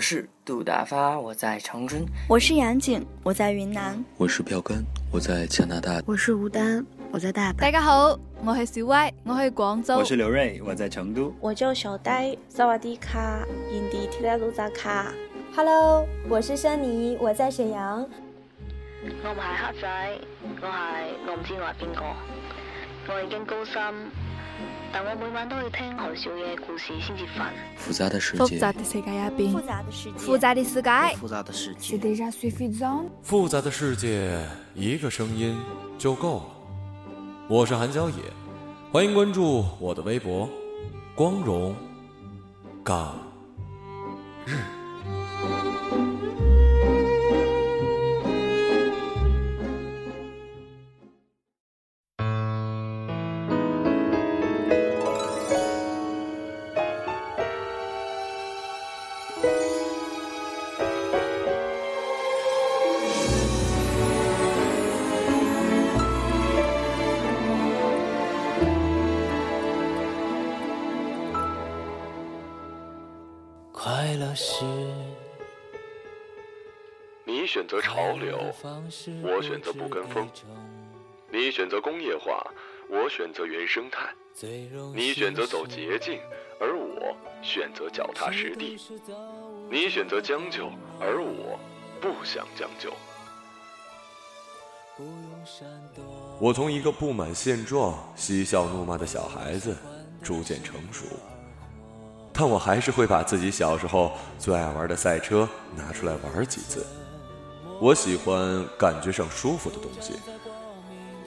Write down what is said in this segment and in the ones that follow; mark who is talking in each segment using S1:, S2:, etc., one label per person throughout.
S1: 是杜大发，我在长春；
S2: 我是杨景，我在云南；
S3: 我是票根，我在加拿大；
S4: 我是吴丹，我在大阪。
S5: 大家好，我是小歪，我喺广州；
S6: 我是刘瑞，我在成都；
S7: 我叫小呆，萨瓦迪卡，印地提拉鲁扎卡。
S8: Hello，我是珊妮，我在沈阳。
S9: 我唔系黑仔，我系我唔知我系边个，我已经高三。但我每晚都要听何少嘅故事先至瞓。
S3: 复杂的世界，
S5: 复杂的世界入边，
S2: 复杂的世界，
S5: 复杂的世界，
S4: 复杂的世界。
S10: 复杂的世界，一个声音就够了。我是韩小野，欢迎关注我的微博“光荣港
S11: 你选择潮流，我选择不跟风；你选择工业化，我选择原生态；你选择走捷径，而我选择脚踏实地；你选择将就，而我不想将就。
S10: 我从一个不满现状、嬉笑怒骂的小孩子，逐渐成熟。但我还是会把自己小时候最爱玩的赛车拿出来玩几次。我喜欢感觉上舒服的东西。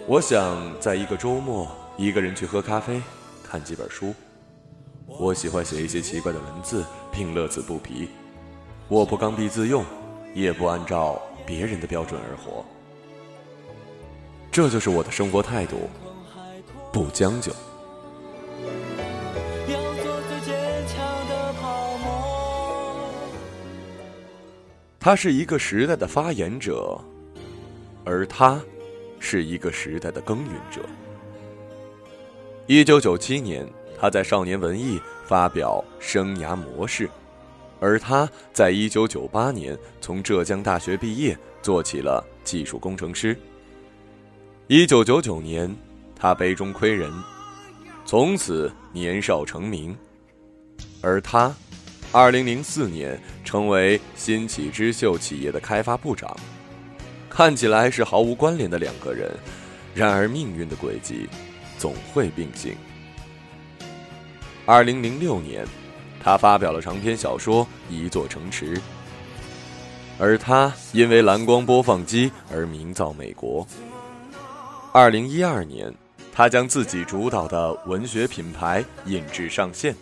S10: 我想在一个周末一个人去喝咖啡，看几本书。我喜欢写一些奇怪的文字，并乐此不疲。我不刚愎自用，也不按照别人的标准而活。这就是我的生活态度，不将就。他是一个时代的发言者，而他是一个时代的耕耘者。一九九七年，他在《少年文艺》发表《生涯模式》，而他在一九九八年从浙江大学毕业，做起了技术工程师。一九九九年，他杯中窥人，从此年少成名，而他。二零零四年，成为新起之秀企业的开发部长，看起来是毫无关联的两个人，然而命运的轨迹总会并行。二零零六年，他发表了长篇小说《一座城池》，而他因为蓝光播放机而名噪美国。二零一二年，他将自己主导的文学品牌引至上线，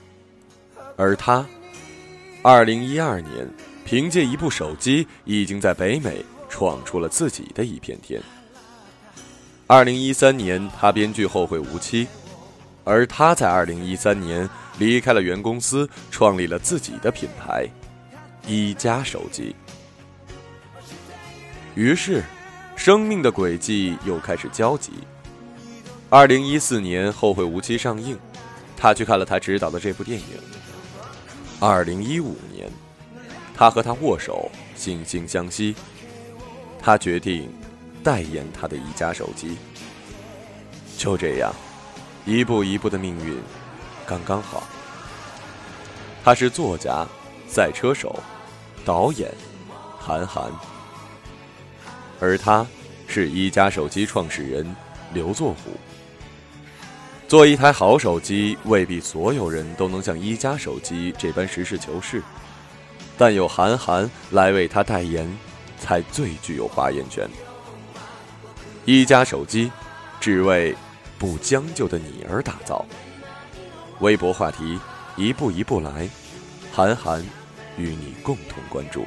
S10: 而他。二零一二年，凭借一部手机，已经在北美闯出了自己的一片天。二零一三年，他编剧《后会无期》，而他在二零一三年离开了原公司，创立了自己的品牌——一加手机。于是，生命的轨迹又开始交集。二零一四年，《后会无期》上映，他去看了他执导的这部电影。二零一五年，他和他握手，惺惺相惜。他决定代言他的一加手机。就这样，一步一步的命运，刚刚好。他是作家、赛车手、导演，韩寒。而他是一加手机创始人刘作虎。做一台好手机，未必所有人都能像一加手机这般实事求是，但有韩寒来为他代言，才最具有发言权。一加手机，只为不将就的你而打造。微博话题，一步一步来，韩寒与你共同关注。